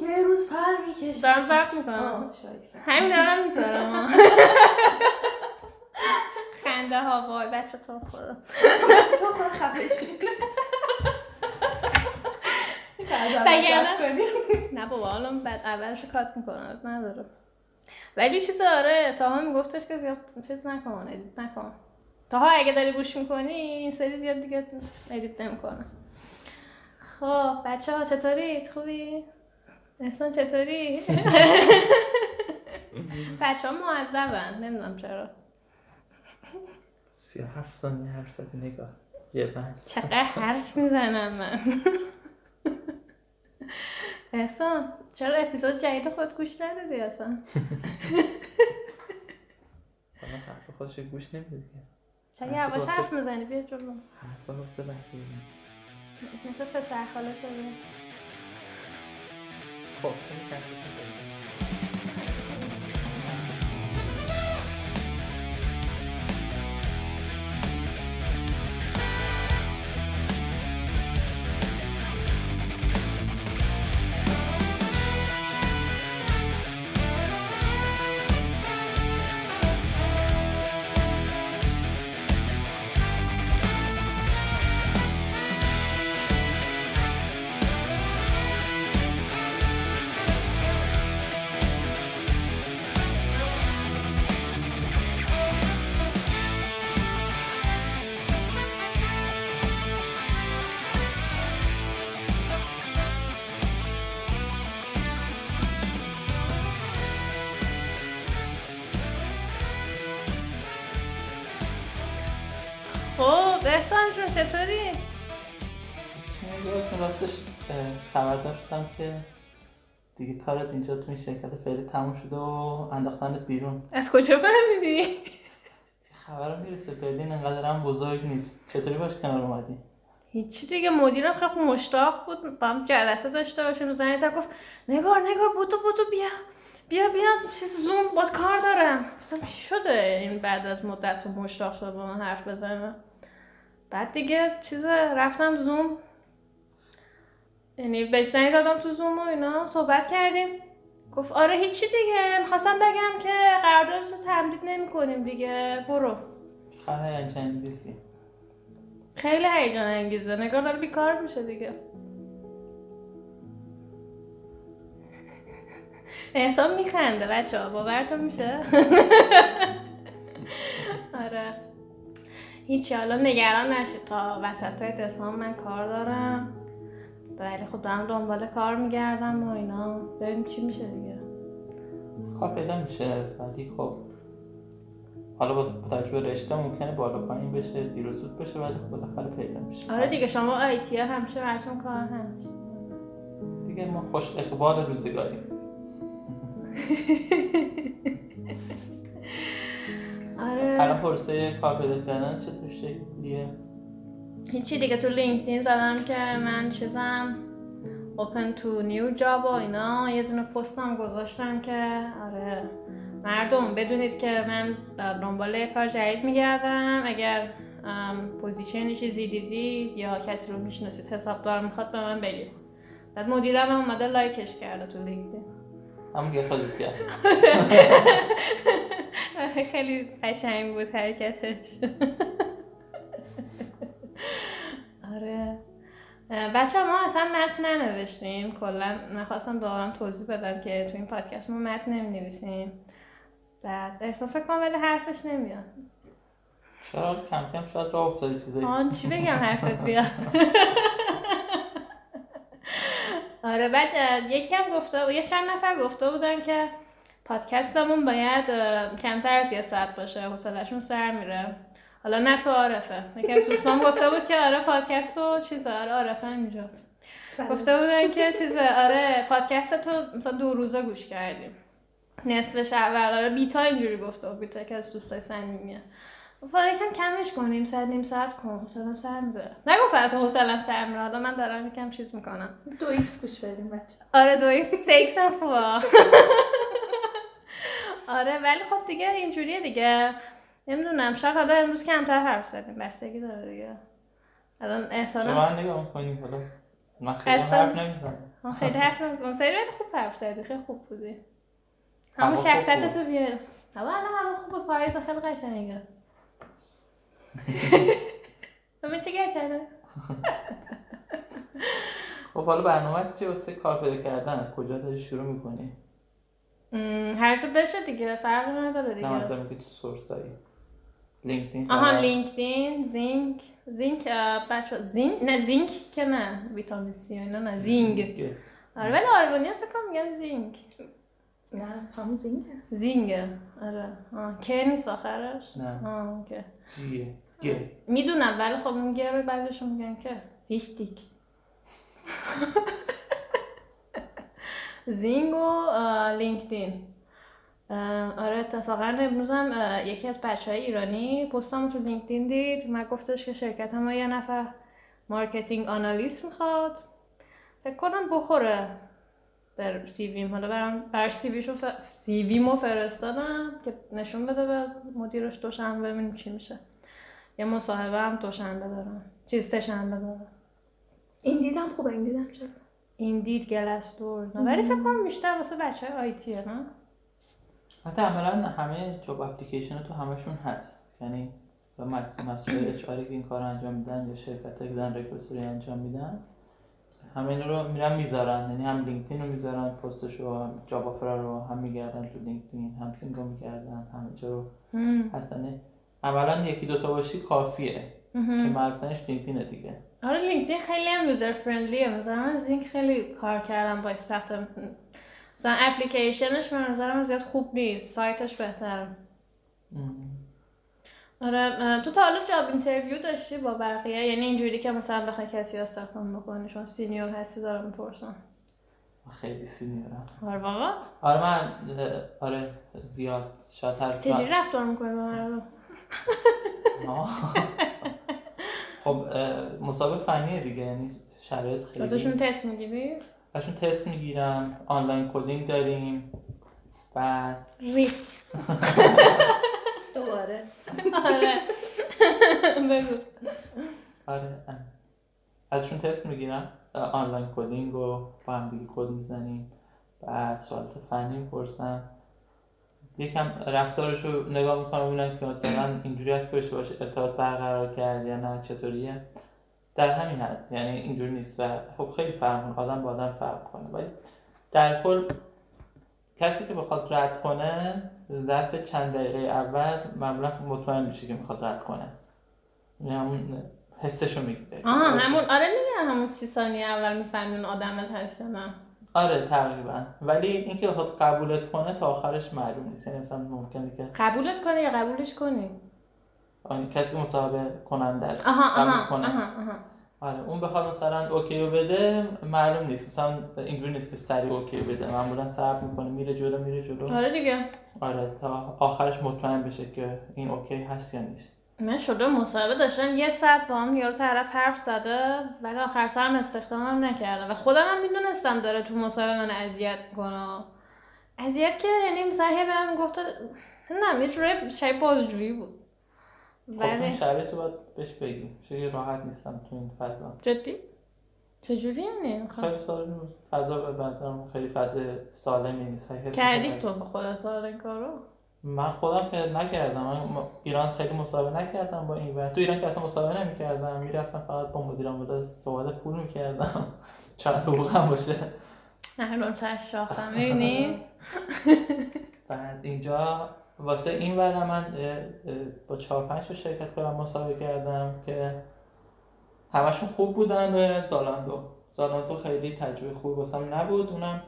یه روز پر می‌کشم دارم زرد می‌کنم. همین دارم می‌ذارم. خنده ها وای بچه تو خورم بچه تو خود خفشی نه بابا حالا بعد اولش کات می‌کنم نداره. ولی چیز آره تاها میگفتش که زیاد چیز نکن ادیت نکن. تاها اگه داری گوش می‌کنی این سری زیاد دیگه ادیت نمی‌کنه. خب بچه ها چطورید؟ خوبی؟ احسان چطوری؟ بچه ها معذبن نمی‌دونم چرا. سی و هفت ثانیه حرف زدی نگاه. یه بند. چقدر حرف می‌زنم من. احسان چرا اپیزود جدید خود گوش ندادی اصلا؟ حالا حرف خودش گوش نمیده چرا یواش حرف می‌زنی؟ بیا جلو. حرف واسه بقیه مثل پسر خاله شده. خب این کسی که داریم. داشتم که دیگه کارت اینجا تو این شرکت فعلی تموم شده و انداختنت بیرون. از کجا فهمیدی؟ خبر می‌رسه برلین انقدر هم بزرگ نیست. چطوری باش کنار اومدی؟ هیچی دیگه مدیرم خیلی مشتاق بود. با هم جلسه داشته باشیم. زنگ زد گفت نگار نگار بودو بودو بیا. بیا بیا. چیز زوم باز کار دارم. گفتم چی شده این بعد از مدت تو مشتاق شد با من حرف بزنه؟ بعد دیگه چیز رفتم زوم. یعنی بهش زنگ زدم تو زوم و اینا صحبت کردیم. گفت آره هیچی دیگه. می‌خواستم بگم که قراردادش رو تمدید نمی کنیم دیگه. برو. خبر هیجان انگیزی. خیلی هیجان انگیزه. نگار داره بیکار میشه دیگه. احسان میخنده بچه ها باورتون میشه؟ آره. هیچی. حالا نگران نشید. تا وسط های دسامبر من کار دارم. ولی خب دارم دنبال کار میگردم و اینا. ببینیم چی میشه دیگه. کار پیدا میشه. ولی خب حالا با تجربه رشته ممکنه بالا پایین بشه دیر و زود بشه ولی خب بالاخره پیدا میشه. آره دیگه شما آیتی ها همیشه براتون کار هست. دیگه ما خوش اقبال روزگاری. آره. الان پروسه کار پیدا کردن چطور شکلیه؟ هیچی دیگه تو LinkedIn زدم که من چیزم open to new job و اینا. یه دونه پستم گذاشتم که آره مردم بدونید که من در دنبال یه کار جدید میگردم. اگر ام، position ی چیزی دیدید یا کسی رو می‌شناسید حسابدار می‌خواد به من بگید. بعد مدیرم هم اومده لایکش کرده تو LinkedIn همون یه خودت کرد خیلی قشنگ بود حرکتش. آره. بچه ما اصلا متن ننوشتیم. کلا من خواستم دوباره توضیح بدم که تو این پادکست ما متن نمی نویسیم بعد احسان فکر کنم ولی حرفش نمیاد. چرا کم کم شاید راه افتاده چیزایی. آن چی بگم حرفت بیاد؟ آره بعد یکی هم گفته بود یه چند نفر گفته بودن که پادکستمون باید کمتر از یه ساعت باشه. حوصله‌شون سر میره. حالا نه تو عارفه یکی از دوستان گفته بود که آره پادکست و چیز آره عارفه اینجاست. گفته بودن که چیز آره پادکست تو مثلا دو روزه گوش کردیم. نصفش اول آره بیتا اینجوری گفته بود بیتا که از دوستای صمیمیه. گفت آره یکم کمش کن نیم ساعت نیم ساعت کن حوصله‌ام سر میره نگفت البته حوصله‌ام سر میره حالا من دارم یکم چیز می‌کنم. دو X گوش بدیم بچه. آره دو X سکس هم خوبه. آره ولی خب دیگه اینجوریه دیگه. نمی‌دونم شاید حالا امروز کمتر حرف زدیم بستگی داره دیگه. الان احسان شما نگاه می‌کنیم حالا من خیلی. حرف نمی‌زنم. خیلی حرف نمی‌زنی. اون سری خوب حرف زدی خیلی خوب بودی. همون بود. تو بیار هوا الان هوا خوبه پاییز خیلی قشنگه. ببین چه قشنگه. خب حالا برنامه چی واسه کار پیدا کردن؟ کجا داری شروع می‌کنی؟ هر بشه دیگه فرقی نداره نه دیگه. منظورم که چه source داری LinkedIn آها؟ LinkedIn زینک زینک بچه زینک نه زینک که نه ویتامین سی اینا نه Xing. آره ولی آلمانی ها فکر کنم میگن زینک نه همون Xing ه Xing ه آره آه. که نیست آخرش نه. آه OK G یه گه می‌دونم ولی خب اون G رو بعدش میگن که richtig Xing و LinkedIn آره اتفاقا امروز هم آه، یکی از بچه های ایرانی پستم تو LinkedIn دید. من گفتش که شرکت ما یه نفر marketing analyst می‌خواد. فکر کنم بخوره در CV م حالا برم بر CV شو ف... CV مو فرستادم که نشون بده به مدیرش دوشنبه ببینیم چی میشه. یه مصاحبه هم دوشنبه دارم. چیز شنبه دارم. Indeed م خوبه Indeed م شد Indeed Glassdoor. ولی فکر کنم بیشتر واسه بچه های IT یه نه؟ حتی عملا همه job application تو همشون هست. یعنی و مسئول HR که این کار انجام میدن یا شرکت که دارن recruiter ی انجام میدن همه این رو میرن می‌ذارن. یعنی هم LinkedIn رو می‌ذارن پستش رو هم job offer رو هم میگردن تو LinkedIn هم Xing رو میگردن همه جا رو. هستن. عملا یکی دوتا باشی کافیه. که. معروف‌ترینش LinkedIn ه دیگه. آره LinkedIn خیلی هم user friendly ه مثلا من Xing خیلی کار کردم با تحت مثلا اپلیکیشنش به نظرم زیاد خوب نیست. سایتش بهتره. آره تو تا حالا job interview داشتی با بقیه؟ یعنی اینجوری که مثلا بخوای کسی رو استخدام بکنی چون senior هستی؟ دارم می‌پرسم. خیلی senior م. آره واقعا آره من آره زیاد. شاید هر چجوری رفتار می‌کنی با مردم. خب مصاحبه فنیه دیگه یعنی شرایط خیلی ازشون تست می‌گیری؟ ازشون تست می‌گیرم online coding داریم. بعد ریخت دوباره. آره. بگو. آره. ازشون تست می‌گیرم. online coding رو با هم دیگه کد می‌زنیم. بعد سوالات فنی می‌پرسم. یکم رفتارش رو نگاه می‌کنم ببینم که مثلا اینجوری هست که بشه باشه ارتباط برقرار کرد یا نه چطوریه. در همین حد یعنی اینجوری نیست و خب خیلی فرق. آدم با آدم فرق کنه. ولی در کل کسی که بخواد رد کنه ظرف چند دقیقه اول معمولا مطمئن میشه که می‌خواد رد کنه. یعنی همون حسشو می‌گیره. آها همون آره دیگه همون سی ثانیه اول می‌فهمی اون آدمت هست یا نه. آره تقریبا. ولی اینکه بخواد قبولت کنه تا آخرش معلوم نیست. یعنی مثلا ممکنه که قبولت کنی یا قبولش کنی؟ کسی که مصاحبه کننده است. آها آها کنه. آها آها. آره اون بخواد مثلا OK بده معلوم نیست. مثلا اینجوری نیست که سریع OK بده. معمولا صبر می‌کنه میره جلو میره جلو. آره دیگه. آره تا آخرش مطمئن بشه که این OK هست یا نیست. من شده مصاحبه داشتم یه ساعت با هم یارو طرف حرف زده ولی آخر سرم استخدامم نکرده. و خودم هم می‌دونستم داره تو مصاحبه من اذیت کنه. اذیت که یعنی مثلا هی بهم گفته نه یه جوری شاید بازجویی بود. ولی شرایط رو باید بهش بگی خیلی راحت نیستم تو این فضا. جدی؟ چجوری یعنی؟ خب. خیلی سالم فضا به نظرم خیلی فضا سالمی نیست. کردی. تو خودت این کارو؟ من خودم که نکردم. من ایران خیلی مصاحبه نکردم با این تو ایران که اصلا مصاحبه نمی‌کردم. می‌رفتم فقط با مدیرم. بود سوال پول می‌کردم. چند حقوقم باشه؟ نه چش شاختم. می‌بینی؟ بعد اینجا واسه این ور من با چهار پنج تا شرکت کنم مسابقه کردم که همشون خوب بودن از زالاندو. زالاندو خیلی تجربه خوبی واسم نبود. اونم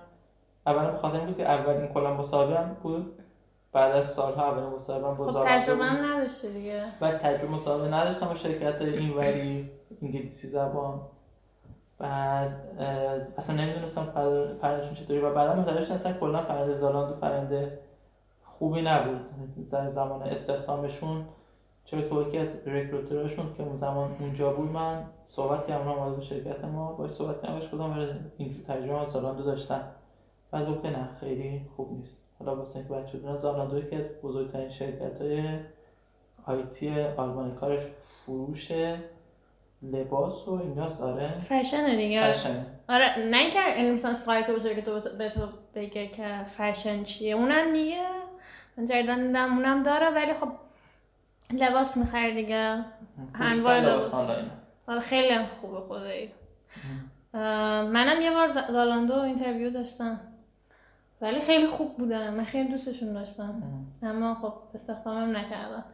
اولا به خاطر این بود که اولین کلا مسابقه بود. بعد از سالها اولین مسابقه با خب تجربه. هم نداشتی دیگه. بعد تجربه مسابقه نداشتم با شرکت اینوری انگلیسی زبان. بعد اصلا نمی‌دونستم پر- پرندشون چطوری. و بعدا متوجه شدم اصلا کلا پرنده زالاندو پرنده خوبی نبود. زمان استخدامشون چرا که یکی از رکروترشون که اون زمان اونجا بود من صحبت کردم اومده بود شرکت ما باش صحبت کردم بهش گفتم اینجور تجربه زالاندو داشتم. بعد گفت که نه خیلی خوب نیست. حالا واسه اینکه بچه بدونن زالاندو یکی از بزرگترین شرکت های آیتی آلمانی. کارش فروشه لباس و ایناست آره. فشنه دیگه. فشنه. آره نه اینکه این مثلا سایت که تو به تو بگه که فشن چیه. اونم میگه اونم داره ولی خب لباس می‌خره دیگه. انواع لباس. آره خیلی هم خوبه خدایی. منم یه بار Zalando interview داشتم. ولی خیلی خوب بودن. من خیلی دوستشون داشتم. اما خب استخدامم نکردم.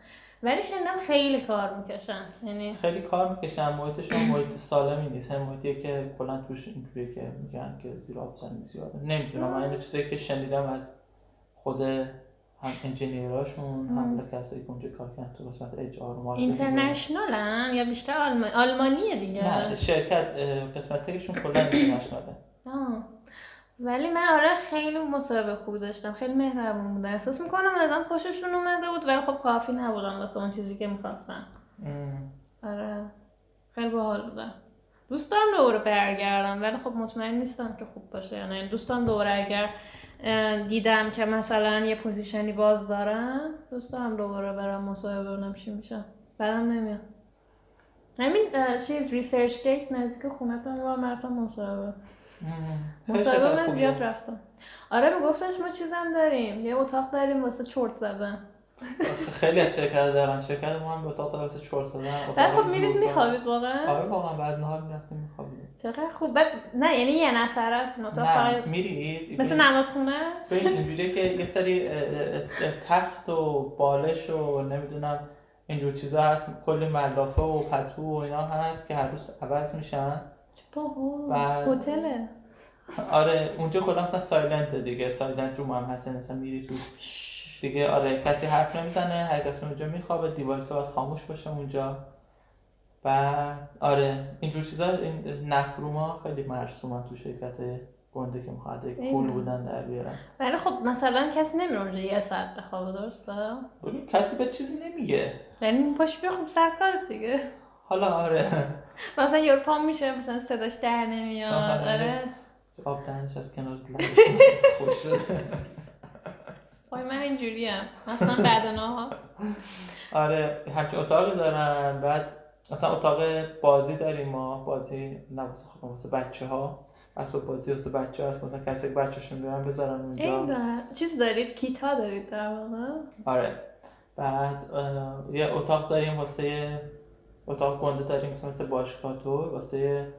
ولی شنیدم خیلی کار می‌کشن. یعنی خیلی کار می‌کشن. محیطشون محیط سالمی نیست. هم محیطیه که کلا توش اینجوریه که میگن که زیر آب زیاده. نمی‌دونم. من اینو چیزایی که شنیدم از خود هم engineer اشون هم کسایی که اونجا کار کردن تو قسمت HR و marketing. international ن یا بیشتر آلمان... آلمانیه دیگه؟ نه شرکت قسمت tech شون کلا international ه. ولی من آره خیلی مصاحبه خوبی داشتم خیلی مهربون بودن. احساس می‌کنم ازم خوششون اومده بود ولی خب کافی نبودن واسه اون چیزی که می‌خواستن. آره. خیلی باحال بودن. دوست دارم دوباره برگردم ولی خب مطمئن نیستم که خوب باشه یا نه. دوست دارم دوباره اگر دیدم که مثلا یه position ی باز دارم. دوست دارم دوباره برم مصاحبه ببینم چی میشه. بعدم نمیاد. همین چیز ResearchGate نزدیک خونتون رو رفتم مصاحبه. مصاحبه من زیاد رفتم. آره میگفتش ما چیزم داریم. یه اتاق داریم واسه چرت زدن. خیلی از شرکت دارن. شرکت ما هم یه اتاق واسه چرت زدن بعد خب میرید. میخوابید واقعا؟ آره واقعا بعد نهار می‌رفتیم میخوابیدیم. چقدر خوب. بعد نه یعنی یه نفر است اتاق نه فقط میرید مثل نمازخونه است ببین اینجوریه که یه سری تخت و بالش و نمی‌دونم اینجور چیزا هست. کلی ملافه و پتو و اینا هست که هر روز عوض میشن. هتله. آره اونجا کلا مثلا silent دیگه. silent room هم هست مثلا میری تو دیگه آره کسی حرف نمی‌زنه هر کسی اونجا میخوابه device باید خاموش باشه اونجا. بعد آره اینجور چیزا این nap room ا خیلی مرسومن تو شرکت گنده که می‌خواد کول ایوه. بودن در بیارن. ولی خب مثلا کسی نمیره اونجا یه ساعت بخوابه درسته؟ کسی به چیزی نمیگه. یعنی پاش بیا خب سر دیگه. حالا آره. مثلا پام میشه مثلا صداش در نمیاد آها. آره. آب دهنش از کنار خوش شد. وای من اینجوریم. مثلا بعد ها آره همچین اتاقی دارن. بعد مثلا اتاق بازی داریم ما. بازی نه واسه خودم واسه بچه ها اسباب بازی واسه بچه هست. مثلا کسی که بچهشون دارن بذارن اونجا. این چیز دارید؟ کیتا دارید در واقع؟ آره. بعد یه اتاق داریم واسه اتاق گنده داریم مثلا مثل باشگاه تو. واسه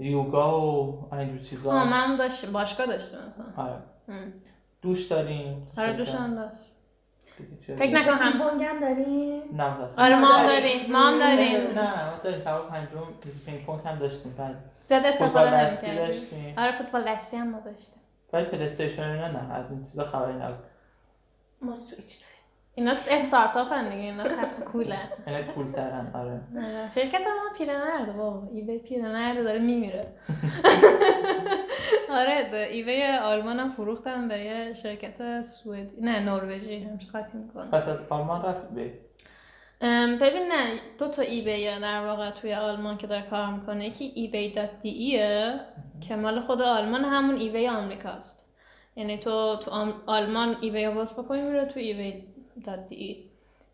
یوگا و اینجور چیزا. ها من داشت باشگاه داشتم مثلا. آره. دوش داریم. آره چه- فکر نکنم. هم پینگ هم داریم نه متاسفم. آره ما هم داریم. ما هم داریم. نه ما داریم. طبقه پنجم پینگ پونگ هم داشتیم. بعد زیاد فوتبال استفاده دستی نمی‌کردیم. داشتیم. آره فوتبال دستی هم ما داشتیم. ولی پلی استیشن اینا نه از این چیزا خبری نبود. ما سویچ داریم. اینا استارتاپ هن دیگه اینا cool ن. اینا cool ترن آره آره. شرکت ما پیرمرده بابا. eBay پیرمرده داره میمیره. آره ایوی آلمان هم فروختن به یه شرکت سوئدی نه نروژی همش قاطی می‌کنه پس از آلمان رفت به ببین نه دو تا eBay در واقع توی آلمان که داره کار می‌کنه. یکی eBay dot D E ه که مال خود آلمان همون eBay آمریکاست. یعنی تو تو آلمان eBay رو باز بکنی میره تو eBay dot D E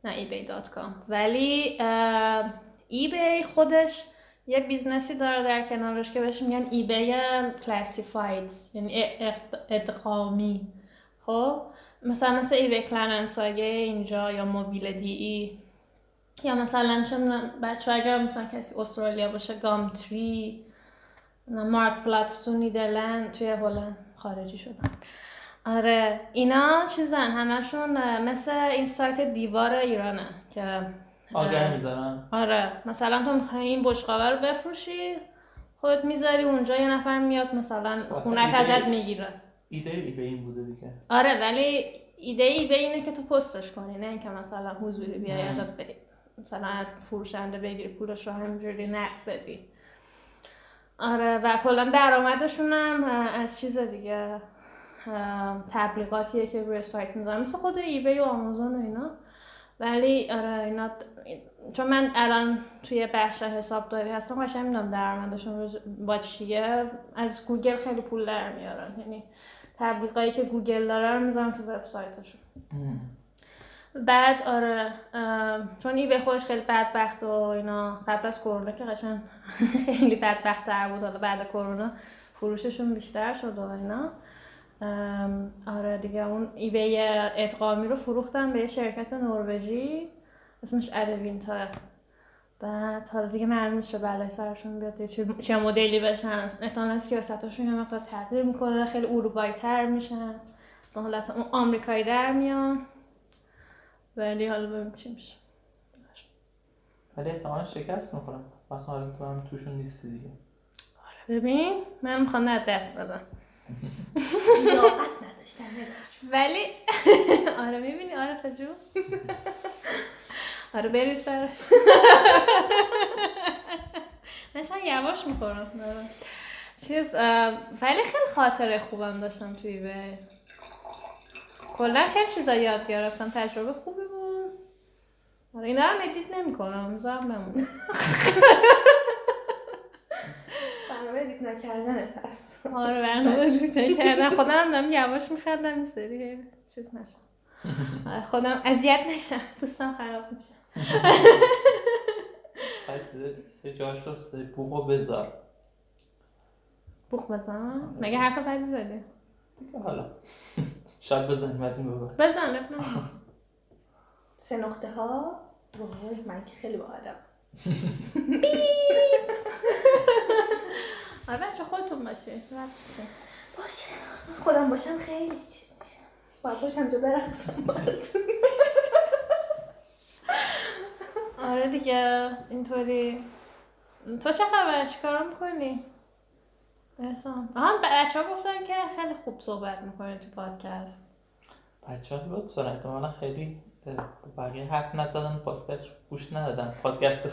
نه eBay dot com. ولی eBay خودش یه business ی داره در کنارش که بهش میگن eBay Classified یعنی اد- ادغامی. خب؟ مثلا مثل ایبی کلننساگه اینجا یا موبیل دی ای. یا مثلا می‌دونم بچه اگر مثلا کسی استرالیا باشه گام تری مارک پلاتس تو نیدرلند توی هلند خارجی شدن. آره اینا چیزن همشون مثل این سایت دیوار ایرانه که اه، آگهی می‌ذارن. آره. مثلا تو می‌خوای این بشقابه رو بفروشی خودت می‌ذاری اونجا یه نفر میاد مثلا خونت ازت می‌گیره. ایده ای به این بوده دیگه. آره ولی ایده ای به اینه که تو پستش کنی نه اینکه مثلا حضوری بیای. ازت بگی مثلا از فروشنده بگیری پولش رو همینجوری نقد بدی. آره و کلا درآمدشون هم از چیز دیگه تبلیغاتیه که روی سایت می‌ذارن. مثل خود ایبی و آمازون و اینا. ولی آره اینا چون من الان توی بخش حسابداری هستم قشنگ می‌دونم درآمدشون با چیه. از گوگل خیلی پول در میارن. یعنی تبلیغایی که گوگل داره رو می‌ذارم تو وبسایتشون. بعد آره چون این به خودش خیلی بدبخت و اینا قبل از کرونا که قشنگ خیلی بدبخت تر بود. حالا بعد کرونا فروششون بیشتر شد و اینا. آره دیگه اون eBay ادغامی رو فروختن به یه شرکت نروژی. اسمش Adevinta بعد حالا دیگه معلوم میشه بلای سرشون بیاد چه, چه مدلی بشن. احتمالا سیاستاشون یه مقدار تغییر می‌کنه خیلی اروپایی تر میشن اصلا حالت اون آمریکایی در میان. ولی حالا ببینیم چی میشه. ولی احتمالا شکست می‌خورم اصلا حالا تو هم توشون نیستی دیگه. ببین من می‌خوام نه دست بدم. ولی آره می‌بینی آره فجو آره بریز براش. من چند یواش می‌خورم. چیز اه، ولی خیلی خاطره خوبم داشتم توی به کلا خیلی چیزا یاد گرفتم تجربه خوبی بود. آره اینا رو edit نمی‌کنم می‌ذارم بمونه برنامه edit نکردنه پس. آره برنامه edit کردم خودم هم دارم یواش میخردم این سری چیز نشم آره، خودم اذیت نشم دوستم خراب میشه. پس سه جاش رو سه بذار بوخ بزنم مگه حرف بدی زدی دیگه حالا شاید بزنیم از این بعد بزن. سه نقطه ها وای من که خیلی با آدم آره بچه خودتون باشه من خودم باشم خیلی چیز میشه باید باشم جو برقصم براتون آره دیگه اینطوری. تو چه خبر؟ چیکار می‌کنی؟ احسان. آها بچه ها گفتن که خیلی خوب صحبت می‌کنی تو پادکست. بچه ها بود سرن احتمالا خیلی بقیه حرف نزدن پادکست گوش ندادن. پادکست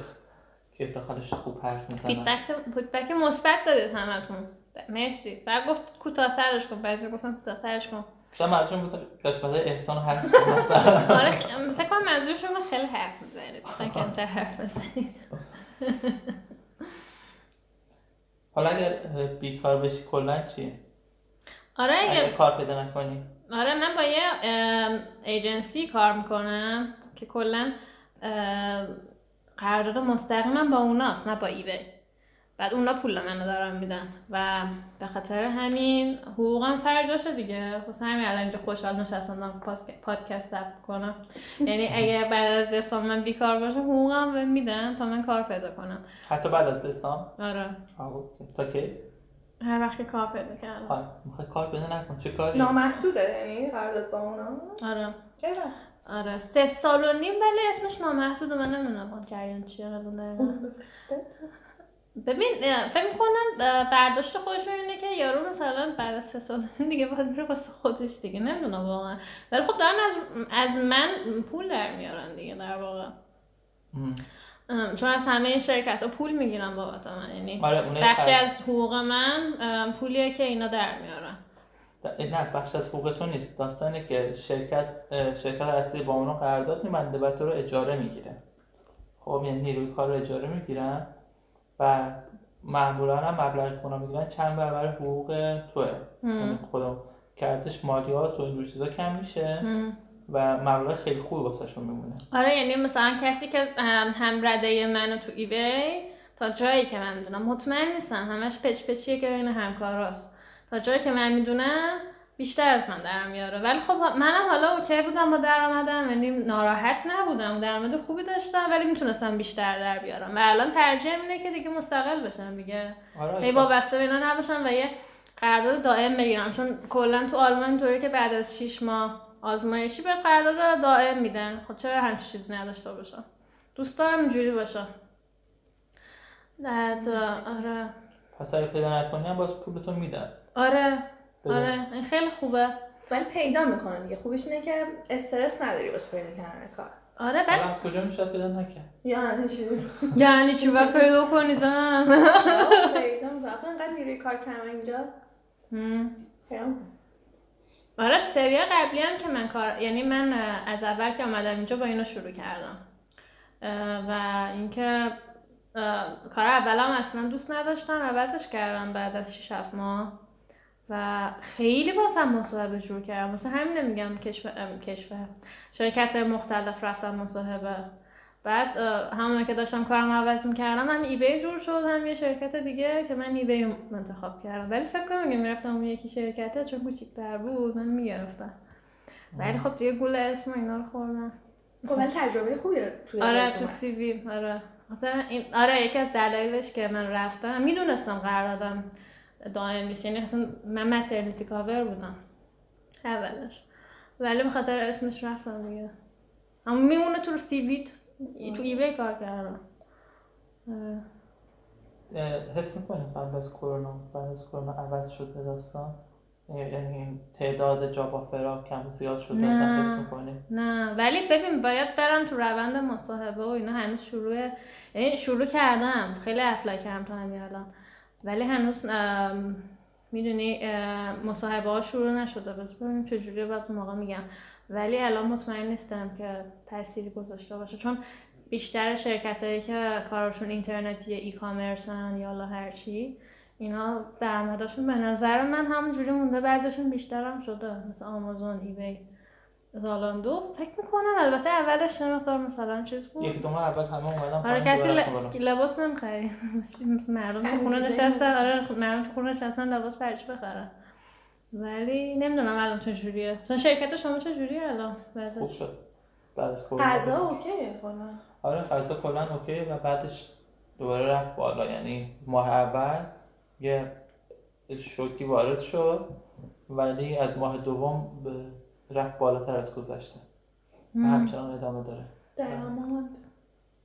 که داخلش خوب حرف می‌زنن. فیدبک فیدبک مثبت دادید همتون. مرسی. بعد گفت کوتاه‌ترش کن بعضی گفتن کوتاه‌ترش کن. شاید منظورم بود قسمت احسان مثلا. آره فکر کنم منظورشون رو خیلی حرف می‌زنید. گفتن کمتر حرف بزنید. حالا اگر بیکار بشی کلا چی؟ آره اگر اگه کار پیدا نکنی. آره من با یه ایجنسی کار می‌کنم که کلا قرارداد مستقیمم با اوناست نه با ایوی بعد اونا پول منو دارن میدن. و به خاطر همین حقوقم سر جاشه دیگه. واسه همین الان اینجا خوشحال نشستم دارم پادکست ضبط کنم. یعنی اگه بعد از دسامبر من بیکار باشم حقوقم بهم میدن تا من کار پیدا کنم. حتی بعد از دستان آره. تا کی؟ هر وقت که کار پیدا کردم. ها، می‌خوای کار پیدا نکن. چه کاری؟ نامحدوده یعنی قرارداد با اونا؟ آره. چرا؟ آره. سه سال و نیم ولی اسمش نامحدود من نمی‌دونم اون جریان چیه ببین فکر می‌کنم برداشت خودش اینه که یارو مثلا بعد از سه سال دیگه باید میره واسه خودش دیگه نمی‌دونم واقعا. ولی خب دارن از از من پول در میارن دیگه در واقع. چون از همه شرکت ها پول می‌گیرن بابت من یعنی آره بخشی از حقوق من پولیه که اینا در میارن. نه بخش از حقوق تو نیست. داستانه که شرکت شرکت اصلی با اونو قرارداد میبنده و تو رو اجاره می‌گیره. خب یعنی نیروی کار رو اجاره می‌گیرن. و معمولا هم مبلغی که اونا می‌گیرن چند برابر حقوق توه. یعنی خودم که ارزش مالیات و اینجور چیزا کم میشه ام. و مبلغ خیلی خوبی واسهشون میمونه. آره یعنی مثلا کسی که هم, هم رده منو تو ایبی تا جایی که من می‌دونم مطمئن نیستم همش پچ پچیه که بین همکاراست تا جایی که من می‌دونم بیشتر از من در میاره. ولی خب منم حالا اوکی بودم با درآمدم یعنی ناراحت نبودم درآمد خوبی داشتم ولی می‌تونستم بیشتر در بیارم. و الان ترجیح اینه که دیگه مستقل بشم دیگه. آره هی وابسته به اینا نباشم و یه قرارداد دائم بگیرم. چون کلا تو آلمان اینطوری که بعد از 6 ماه آزمایشی به قرارداد دائم میدن. خب چرا همچین چیزی نداشته باشم؟ دوست دارم اینجوری باشم. آره. پس اگه پیدا نکنی هم باز پولتو میدن. آره. آره این خیلی خوبه. ولی پیدا می‌کنه دیگه. خوبش اینه که استرس نداری واسه پیدا کردن کار. آره بعد از کجا میشه پیدا نکرد؟ یعنی چی؟ یعنی چی؟ باید پیدا کنی زن. پیدا می‌کنه. آخه انقدر نیروی کار کمه اینجا. آره سری قبلی هم که من کار یعنی من از اول که آمدم اینجا با اینو شروع کردم. و اینکه کار اولم اصلا دوست نداشتم. عوضش کردم بعد از 6 7 ماه. و خیلی واسم مصاحبه جور کردم. مثلا همین میگم کشور ام، کشور شرکت های مختلف رفتم مصاحبه. بعد همون که داشتم کارم عوض می‌کردم هم ایبی جور شد هم یه شرکت دیگه که من ایبی رو انتخاب کردم. ولی فکر کنم اگه می‌رفتم اون یکی شرکته چون کوچیک‌تر بود من می‌گرفتم. ولی خب دیگه گول اسم و اینا رو خوردم. خب ولی تجربه خوبیه توی آره. تو سی وی آره. این آره یکی از دلایلش که من رفتم می‌دونستم قراردادم دائم میشه یعنی اصلا من مترنیتی کاور بودم اولش ولی به خاطر اسمش رفتم دیگه اما میمونه تو سی وی تو ایبی کار کردم آره. اه، حس می‌کنی قبل از کرونا بعد از کرونا عوض شده داستان یعنی تعداد جاب آفرها کم زیاد شده نه. اصلا حس می‌کنی نه ولی ببین باید برم تو روند مصاحبه و اینا هنوز شروع یعنی شروع کردم خیلی اپلای کردم تا همین الان ولی هنوز می‌دونی مصاحبه ها شروع نشده. بس ببینیم چجوری بعد اون موقع میگم. ولی الان مطمئن نیستم که تأثیری گذاشته باشه. چون بیشتر شرکت هایی که کارشون اینترنتی ای کامرسن یا لا هرچی اینا درآمدشون به نظر من همونجوری مونده. بعضیشون بیشتر هم شده. مثل آمازون ایبی زالاندو فکر می‌کنم البته اولش مقدار مثلا چیز بود. یکی دو ماه اول همه اومدن آره پایین، کسی ل... لباس نمی‌خرید مردم تو خونه نشستن آره مردم تو خونه نشستن لباس پرچ بخرن. ولی نمی‌دونم الان چجوریه مثلا شرکت شما چجوریه الان؟ خوب شد. بعد از غذا اوکیه کلا. آره غذا کلا اوکی و بعدش دوباره رفت بالا. یعنی ماه اول یه شوکی وارد شد ولی از ماه دوم به رفت بالاتر از گذشته. و همچنان ادامه داره. دقیقا مامان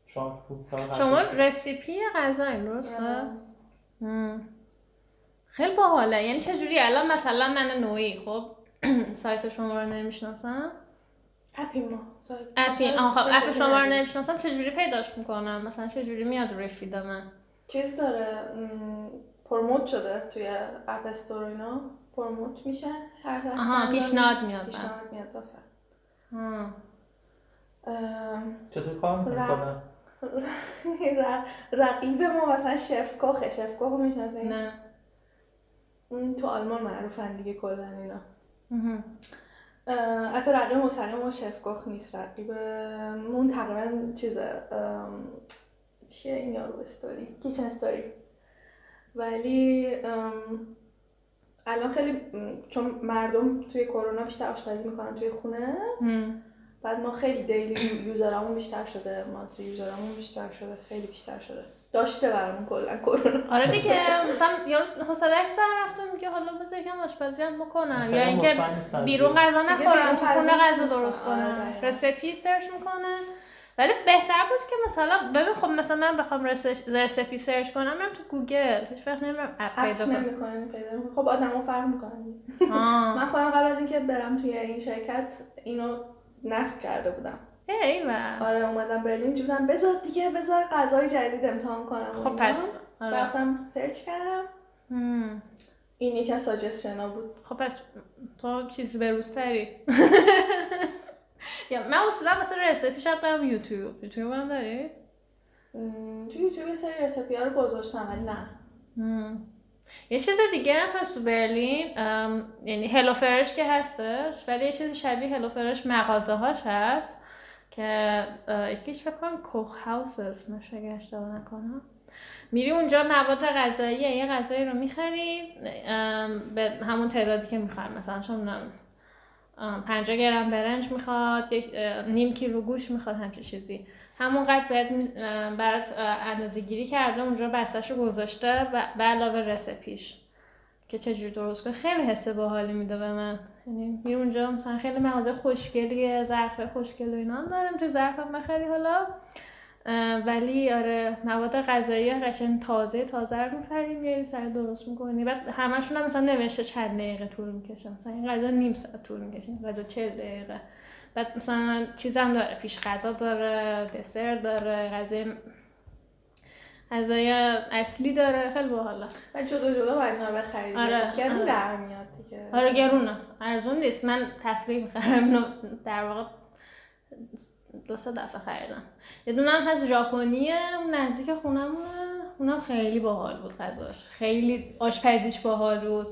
شما غذا شما. رسیپی غذایی درسته؟ هم. خیلی باحاله. یعنی چجوری الان مثلا من نوعی خب؟ سایت شما رو نمی‌شناسم؟ اپی ما. سایت اپی خب اپ شما رو. نمی‌شناسم چجوری پیداش می‌کنم؟ مثلا چجوری میاد رفید من؟ چیز داره پروموت شده توی اپ استور اینا. پروموت میشه هر هر آها پیشنهاد میاد من. پیشنهاد میاد واسه. چطور کار می‌کنه رقیب ما مثلا شف کاخه شف کاخو می‌شناسین نه. اون تو آلمان معروفن دیگه کلا اینا. حتی رقیب مستقیم ما شف کاخ نیست. رقیب اون تقریبا چیزه ام، چیه این یارو استوری؟ کیچن استوری. ولی ام، الان خیلی م، چون مردم توی کرونا بیشتر آشپزی می‌کنن توی خونه هم. بعد ما خیلی دیلی یوزرامون بیشتر شده مانتری یوزرامون بیشتر شده خیلی بیشتر شده داشته برامون کلا کرونا آره دیگه مثلا یارو حوصله‌اش سر رفته میگه حالا بذار یکم آشپزی هم بکنم یا اینکه بیرون. غذا نخورم تو خونه غذا. درست کنم. recipe search می‌کنه ولی بهتر بود که مثلا ببین خب مثلا من بخوام رس- recipe search کنم من تو گوگل هیچ وقت نمیرم app پیدا کنم. خب آدمو فرق می‌کنن. من خودم قبل از اینکه برم توی این شرکت اینو نصب کرده بودم ای و آره اومدم برلین جودم بذار دیگه بذار غذای جدید امتحان کنم خب. پس آره. رفتم search کردم. این یکی از ساجستشنا بود خب پس تو چیزی به روز تری یا من اصولا مثلا رسپی شاید برم یوتیوب یوتیوب هم دارید؟ تو یوتیوب یه سری رسپی ها رو گذاشتم ولی نه. یه چیز دیگه هم هست تو برلین یعنی هلو فرش که هستش ولی یه چیز شبیه هلو فرش مغازه هاش هست که یکیش فکر کنم کوخ هاوس اسمش اگه اشتباه نکنم میری اونجا مواد غذایی یه غذایی رو می‌خری به همون تعدادی که می‌خوای مثلا چون 50 گرم برنج می‌خواد یک نیم کیلو گوش می‌خواد همچین چیزی. همونقدر باید برات اندازه گیری کرده اونجا بستش رو گذاشته و به علاوه رسپیش. که چجوری درست کنه خیلی حس باحالی میده به من. یعنی میری اونجا مثلا خیلی مغازه خوشگلیه ظرف خوشگل و اینا دارم تو ظرفم بخری حالا. ولی آره مواد غذایی قشنگ تازه تازه رو می‌خری میاری سر درست می‌کنی بعد همشون هم مثلا نوشته چند دقیقه طول می‌کشه. مثلا این غذا نیم ساعت طول می‌کشه غذا چل دقیقه. بعد مثلا چیزم داره پیش غذا داره دسر داره غذای غذای اصلی داره. خیلی باحاله. و جدا جدا باید رو بخرید. آره، گرون آره. در میاد دیگه. آره گرونه. ارزون نیست. من تفریح می‌خرم. در واقع دو سه دفعه خریدم. یه دونه هم هست ژاپنیه اون نزدیک خونمونه. اونم خیلی باحال بود غذاش. خیلی آشپزیش باحال بود.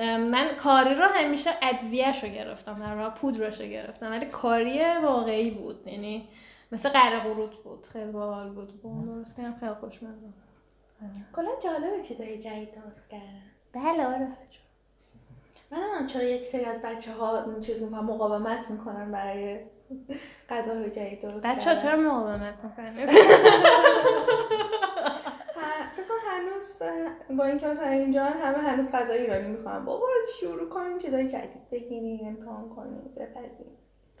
من کاری رو همیشه ادویهش رو گرفتم. در واقع پودرش رو گرفتم. ولی کاری واقعی بود. یعنی مثل قره قروت بود. خیلی باحال بود. با اون درست کردم خیلی خوشمزه کلا جالبه چیزای جدید درست کردن بله آره من چرا یک سری از بچه ها چیز می‌کنن مقاومت می‌کنن برای غذاهای جدید درست بچه ها. چرا مقاومت می‌کنه ه- فکر کنم هنوز با اینکه مثلا اینجا همه هنوز غذای ایرانی می‌خوان. بابا شروع کنیم چیزای جدید بگیریم امتحان کنیم بپزیم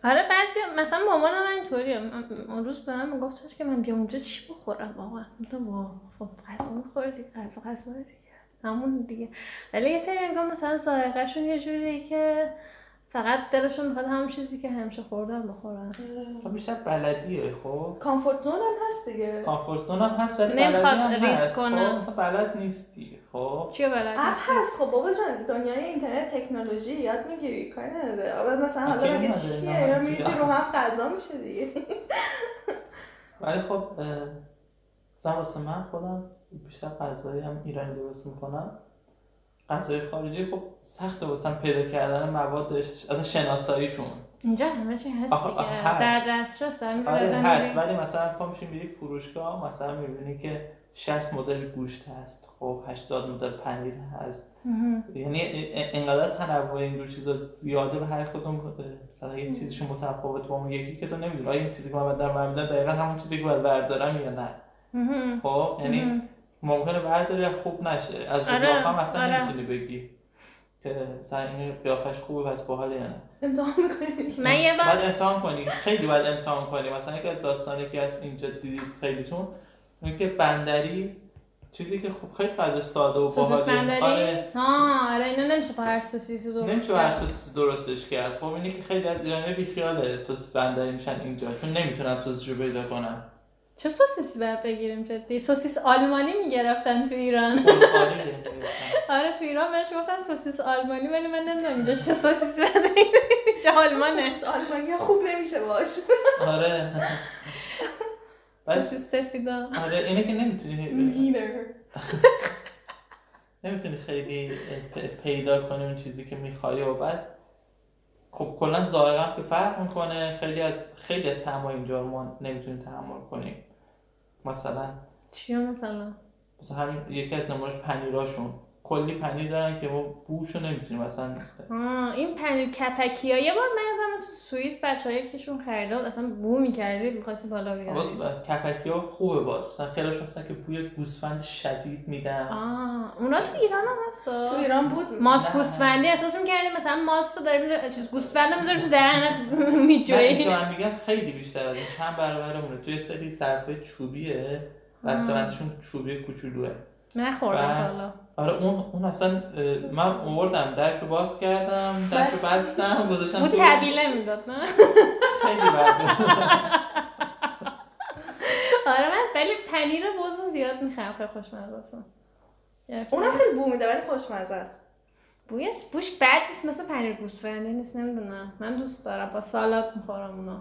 آره بعضی مثلا مامانم من اینطوریه اون روز به من میگفتش که من بیام اونجا چی بخورم؟ واقعا گفتم وا خب غذا می‌خوری غذا غذا همون دیگه. ولی یه سری انگار مثلا ذائقه‌شون یه جوریه که فقط دلشون می‌خواد همون چیزی که همیشه خوردن بخورن. خب بیشتر بلدیه خب؟ کامفورت زون هم هست دیگه. کامفورت زون هم هست ولی بلدی نمی‌خواد هم ریسک هست. کنه. خب مثلا بلد نیستی خب؟ چیه بلد اپ نیستی؟ هست. خب بابا جان دنیای اینترنت تکنولوژی یاد می‌گیری. کاری نداره. آباد مثلا حالا نداره، چیه؟ یا. میریزی رو هم غذا میشه دیگه. ولی خب مثلا واسه من خودم بیشتر غذایی هم ایرانی درست می‌کنم غذای خارجی خب سخته واسه پیدا کردن موادش از شناساییشون اینجا همه چی هست دیگه هست. در دسترس همین آره هست. ولی مثلا پا میشیم میری فروشگاه مثلا می‌بینی که 60 مدل گوشت هست خب 80 مدل پنیر هست. یعنی انقدر تنوع اینجور چیزا زیاده به هر کدوم مثلا یه چیزشون متفاوت با اون یکی که تو نمی‌دونی این چیزی که من دارم می‌بینم دقیقا همون چیزی که باید بردارم یا نه. خب یعنی. ممکنه برداری خوب نشه. از آره، قیافه هم اصلا آره. نمی‌تونی بگی که مثلا این قیافش خوبه پس باحاله یا نه. امتحان می‌کنی؟ من یه بار باید امتحان کنی. خیلی باید امتحان کنی. مثلا یکی از داستانی که از اینجا دیدید خیلیتون اینه که بندری چیزی که خب خیلی غذا ساده و سوسیس باحاله. آره. ها آره اینو نمیشه با هر سوسیسی درست نمیشه هر. سوسیس درستش کرد. خب اینه که خیلی از ایرانی بیخیال سوسیس بندری میشن اینجا چون نمی‌تونن سوسیس رو پیدا کنن. چه سوسیسی باید بگیریم جدی؟ سوسیس آلمانی می‌گرفتن تو ایران. قرقاریه. آره تو ایران بهش گفتن سوسیس آلمانی ولی من نمی‌دونم اینجا چه سوسیسی باید بگیریم چه آلمانه. سس آلمانی خوب نمیشه باش. آره. سوسیس سفیدا. آره اینه که نمی‌تونی نمی‌تونی خیلی پیدا کنی اون چیزی که می‌خوای و بعد خب کلا هم که فرق می‌کنه. خیلی از خیلی از طعم‌ها اینجا رو ما نمی‌تونیم تحمل کنیم. مثلا چیا مثلا؟ مثلا همین یکی از نمونهش پنیراشون. کلی پنیر دارن که ما بوشو نمی‌تونیم مثلا آه این پنیر کپکی ها یه بار من یادم تو سوئیس بچه ها یکیشون خریده بود اصلا بو می‌کردی می‌خواستی بالا باز بیاری. کپکی ها خوبه باز مثلا خیلیش هستن که بوی گوسفند شدید میدن. آه اونا تو ایران هم هست تو ایران بود. ماست نه. گوسفندی احساس می‌کردی مثلا ماست رو داری می‌ذاری- چیز گوسفند می‌ذاری تو دهنت من اینجا میجوی من میگم خیلی بیشتر از چند برابر اونه توی سری ظرفای چوبیه بسته‌بندیشون چوبی کوچولوه. نخوردم و- حالا آره اون اون اصلا من آوردم درش رو باز کردم درش رو بس. بستم گذاشتم تو- طبیله می‌داد نه؟ خیلی بد. آره من ولی پنیر بزو زیاد می‌خوام خیلی خوشمزه است. اونم خیلی بو میده ولی خوشمزه است. بویش بوش بد نیست مثل پنیر گوسفندی نیست نمی‌دونم. من دوست دارم با سالاد می‌خورم اونا.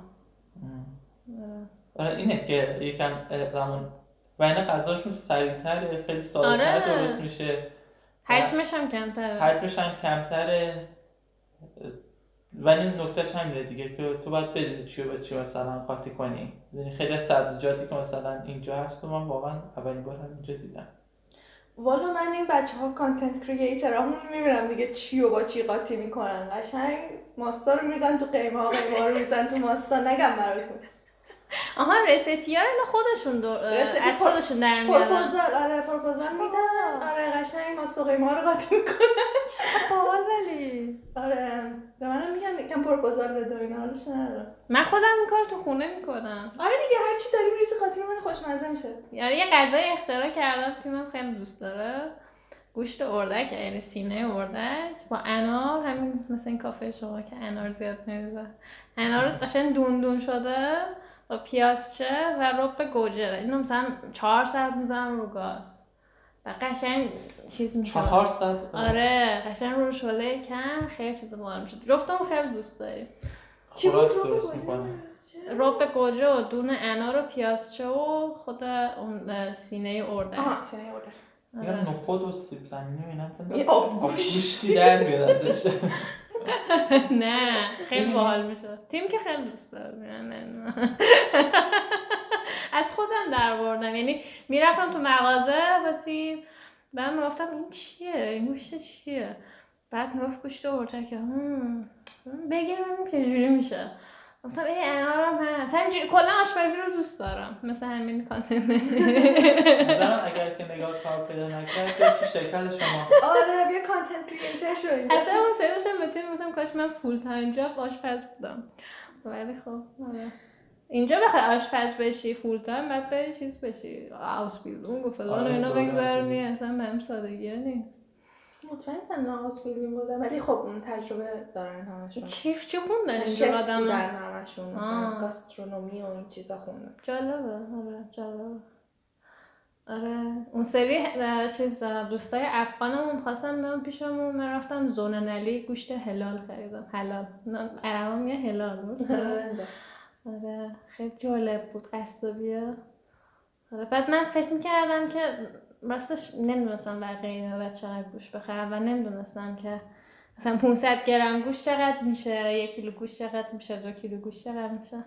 آره. آره اینه که یکم زمان و اینه غذاشون سریعتره خیلی ساده آره. درست میشه. حجمش هم کمتره. حجمش هم کمتره. ولی نکتهش همینه دیگه که تو باید بدونی چی رو به چی مثلا قاطی کنی. یعنی خیلی سبزیجاتی که مثلا اینجا هست و من واقعا اولین بار هم اینجا دیدم. والا من این بچه ها content creator همون می‌بینم دیگه چی و با چی قاطی می‌کنن. قشنگ ماستا رو میریزن تو قیمه ها قیمه رو میریزن تو ماستا. نگم براتون. آها recipe ها خودشون دو... از خودشون در میارن. پروپوزال آره پروپوزال میدن. آره قشنگ ماستا و قیمه ها رو قاطی می‌کنن. ولی؟ آره به منم میگن یکم پروپوزال بده اینا حالش من خودم این کار تو خونه می‌کنم. آره دیگه هر چی داری میریزی قاطی می‌کنه خوشمزه میشه. یعنی یه غذای اختراع کردم که من خیلی دوست داره. گوشت اردک یعنی سینه اردک. با انار همین مثل این کافه شما که انار زیاد میریزه. انار قشنگ دون دون شده. پیازچه و رب گوجه اینو مثلا چهار ساعت می‌زنم رو گاز. و قشنگ چیز میشه چهار ساعت؟ آره قشنگ رو شله کن خیلی چیز باحال میشه جفتمون خیلی دوست داریم. چی بود؟ رب گوجه؟ و دون انار و پیازچه و خود اون سینه اردک آها سینه اردک میگم آره. نخود و سیب زمینی و اینا این آبگوش. آبگوشتی در میاد ازش. نه خیلی؟ باحال میشه. تیم که خیلی دوست دارم. از خودم در بردم. یعنی می‌رفتم تو مغازه با تیم بعد می‌گفتم این چیه؟ این گوشت چیه؟ بعد می‌گفت گوشت ارتکه هم بگیر ببینیم چجوری میشه. گفتم ای انارم هست. همینجوری کلا آشپزی رو دوست دارم. مثل همین content. نظرم اگر که نگاه کار پیدا نکرد تو شرکت شما. آره بیا content creator شو. اصلا اون سری داشتم به تیم گفتم کاش من full time job آشپز بودم. ولی خب آره. اینجا بخوای آشپز بشی full time بعد بری چیز بشی. Ausbildung و فلان و آره، اینا دولت بگذرونی. اصلا به هم سادگی نیست. مطمئن نیستم ناقص بیلین بودم ولی خب اون تجربه دارن همشون. چی چی خوندن اینجا آدم بودن همشون؟ مثلا. گاسترونومی و این چیزا خوندن. جالبه آره جالبه. آره اون سری چیز دوستای افغانمون خواستم بیان پیشمون من رفتم زون نلی گوشت هلال خریدم. حلال نه، عربا میگه هلال درسته؟ آره خیلی جالب بود قصابیه. آره بعد من فکر می‌کردم که راستش نمی‌دونستم در قیمه و چقدر گوش بخرم و نمی‌دونستم که مثلا 500 گرم گوش چقدر میشه یک کیلو گوش چقدر میشه دو کیلو گوش چقدر میشه.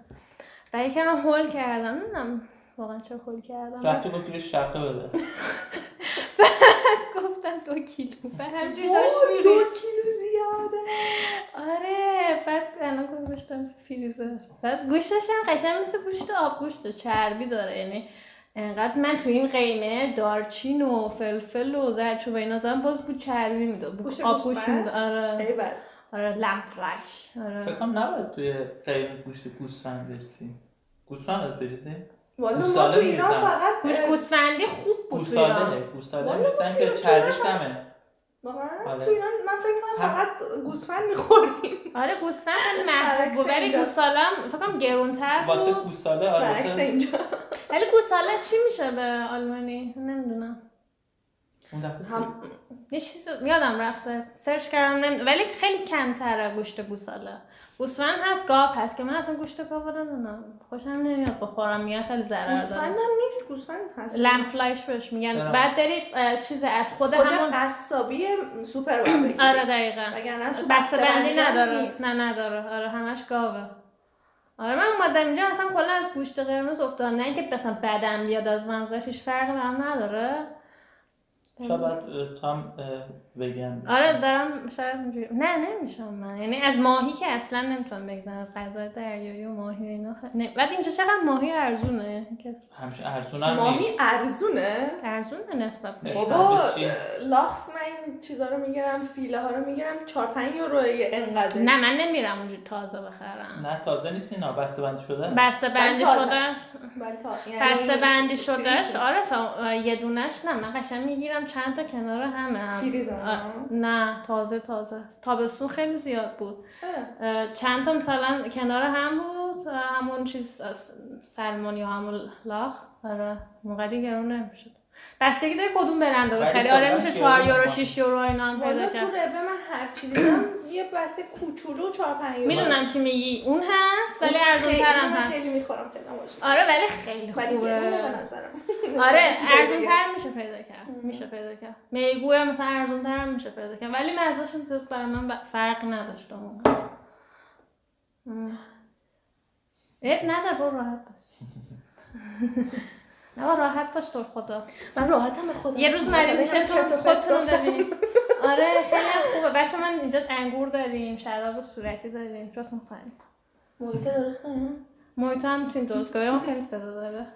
و یکم هول کردم. نمی‌دونم واقعا چه هول کردم. رفتی گفتی که شقه بده. گفتم دو کیلو. و همجوری وای، داشت دو. کیلو زیاده. آره بعد الان گذاشتم تو فریزر. بعد گوشتش هم قشنگ مثل گوشت آبگوشت چربی داره. یعنی انقدر من تو این قیمه دارچین و فلفل و زردچوبه اینا زدم باز بود چربی می‌داد گوشت آبگوشت گوسفند؟ می‌داد آره ای بل آره فلش فکر آره کنم نباید توی قیمه گوشت گوسفند برسی گوسفند بریزی؟ والا ما گوساله تو ایران. فقط گوش گوسفندی خوب بود تو ایران. گوساله گوساله ما که تو چربیش ایران کمه واقعا آره. تو ایران من فکر کنم فقط گوسفند میخوردیم آره گوسفند محبوب بود ولی. گوساله هم فکر کنم گرونتر واسه بود گوساله آره واسه اینجا ولی گوساله چی میشه به آلمانی؟ نمی‌دونم. هم. یه چیز یادم رفته. سرچ کردم نمی... ولی خیلی کمتره گوشت گوساله. گوسفند هست گاو هست که من اصلا گوشت گاو نمی‌دونم. خوشم نمیاد بخورم میگن خیلی ضرر گوسفند داره. هم نیست گوسفند هست. لمفلایش بهش میگن؟ بعد برید اه، چیز از خود خود همون قصابی سوپر. آره دقیقا. وگرنه تو بسته بندی نداره. نه نداره. آره همش گاوه. آره من اومدم اینجا اصلا کلا از گوشت قرمز افتاد. نه اینکه مثلا بدم بیاد از منظرش به هم نداره. شاید تو هم بشی. آره دارم شاید نه نمیشم من. یعنی از ماهی که اصلا نمی‌تونم بگذرم. از غذای دریایی و ماهی و اینا خ... نه. بعد اینجا چقدر ماهی ارزونه؟ که همیشه ارزون هم ماهی نیست. ارزونه؟ ارزونه نسبت به نسبت بابا؟ لاخس من این چیزا رو می‌گیرم فیله ها رو می‌گیرم 4 5 یورو انقدر نه من نمیرم اونجوری تازه بخرم. نه تازه نیست اینا. بسته بندی شده؟ بسته بندی یعنی بسته بندی شدهش نیست. آره یه دونش نه. من قشنگ می‌گیرم. چند تا کنار همه هم؟ نه تازه تازه. تابستون خیلی زیاد بود. چند تا مثلا کنار هم بود همون چیز سلمون یا همون لاخ. آره موقعی گرون نمی‌شد. بستگی داره کدوم برند رو. ولی بخری کلا آره میشه گرون 4 یورو هم 6 یورو اینا هم پیدا تو کرد. روه من هر چی دیدم یه بسته کوچولو 4 5 یورو. می‌دونم چی میگی. اون هست ولی ارزون خیلی- تر من هم هست. خیلی می‌خورم خیلی نباشه آره ولی خیلی ولی خوبه. نظرم. آره ارزون. تر میشه پیدا کرد. میشه پیدا کرد. میگو مثلا ارزون تر هم میشه پیدا کرد. ولی مزهشون زیاد برای من فرق نداشت اون اب نداره برو راحت باش. نه راحت باش تو خدا. من راحتم خودم. یه روز آره، مدین میشه تو خودتون. ببینید. آره خیلی خوبه. بچه من اینجا انگور داریم شراب صورتی داریم. جاتون خواهیم. محیط محیط هم می‌تونید درست کنیم. اون خیلی صدا داره.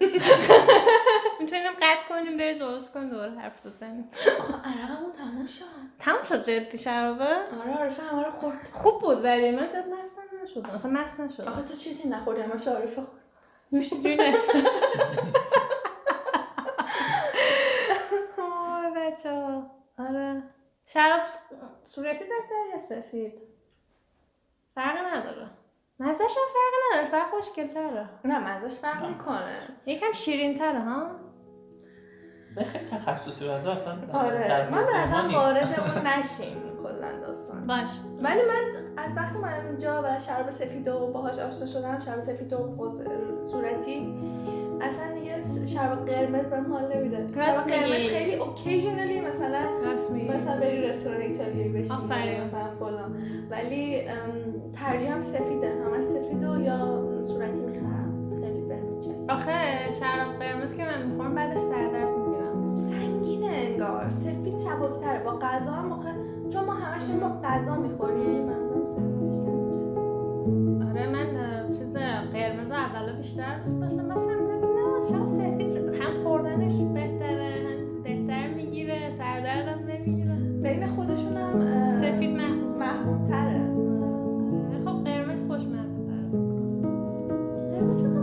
می‌تونیم قطع کنیم برید درست کنیم دوباره حرف بزنیم. آخه عرقمون تموم شد. تموم شد جدی شرابه؟ آره عارفه همه رو خورد. خوب بود ولی من زیاد مستم نشد. اصلا مست نشد. آخه تو چیزی نخوردی همش عارفه خورد. نوشیدنی نشد آه بچه ها آره شراب صورتی بهتر یا سفید. فرق نداره. مزهش هم فرق نداره فقط خوشگل تره نه مزش فرق می‌کنه. یکم شیرین تره ها؟ به خیلی تخصصی واسه اصلا آره. من ما نیست. وارد اون نشیم کلا داستان. باش. ولی من از وقتی اومدم اینجا و شراب سفید و باهاش آشنا شدم شراب سفید و صورتی اصلا دیگه شراب قرمز بهم حال نمیده. راست قرمز. خیلی اوکیژنلی مثلا راست میگی. مثلا بری رستوران ایتالیایی آفرین. مثلا فلان. ولی ترجیحم سفیده. همش سفیده و یا صورتی می‌خرم. خیلی بهم میچسبه. آخه شراب قرمز که من می‌خورم بعدش سردرد می‌گیرم. سنگینه انگار. سفید سبکتره. با غذا هم آخه چون ما همش با غذا می‌خوریم منظورم سفید بیشتر. آره من چیز قرمز رو اولا بیشتر دوست داشتم. چرا سفید هم خوردنش بهتره هم بهتر می‌گیره سردردم نمی‌گیره. بین خودشونم اه، سفید محبوب محبوب تره خب قرمز خوشمزه تره قرمز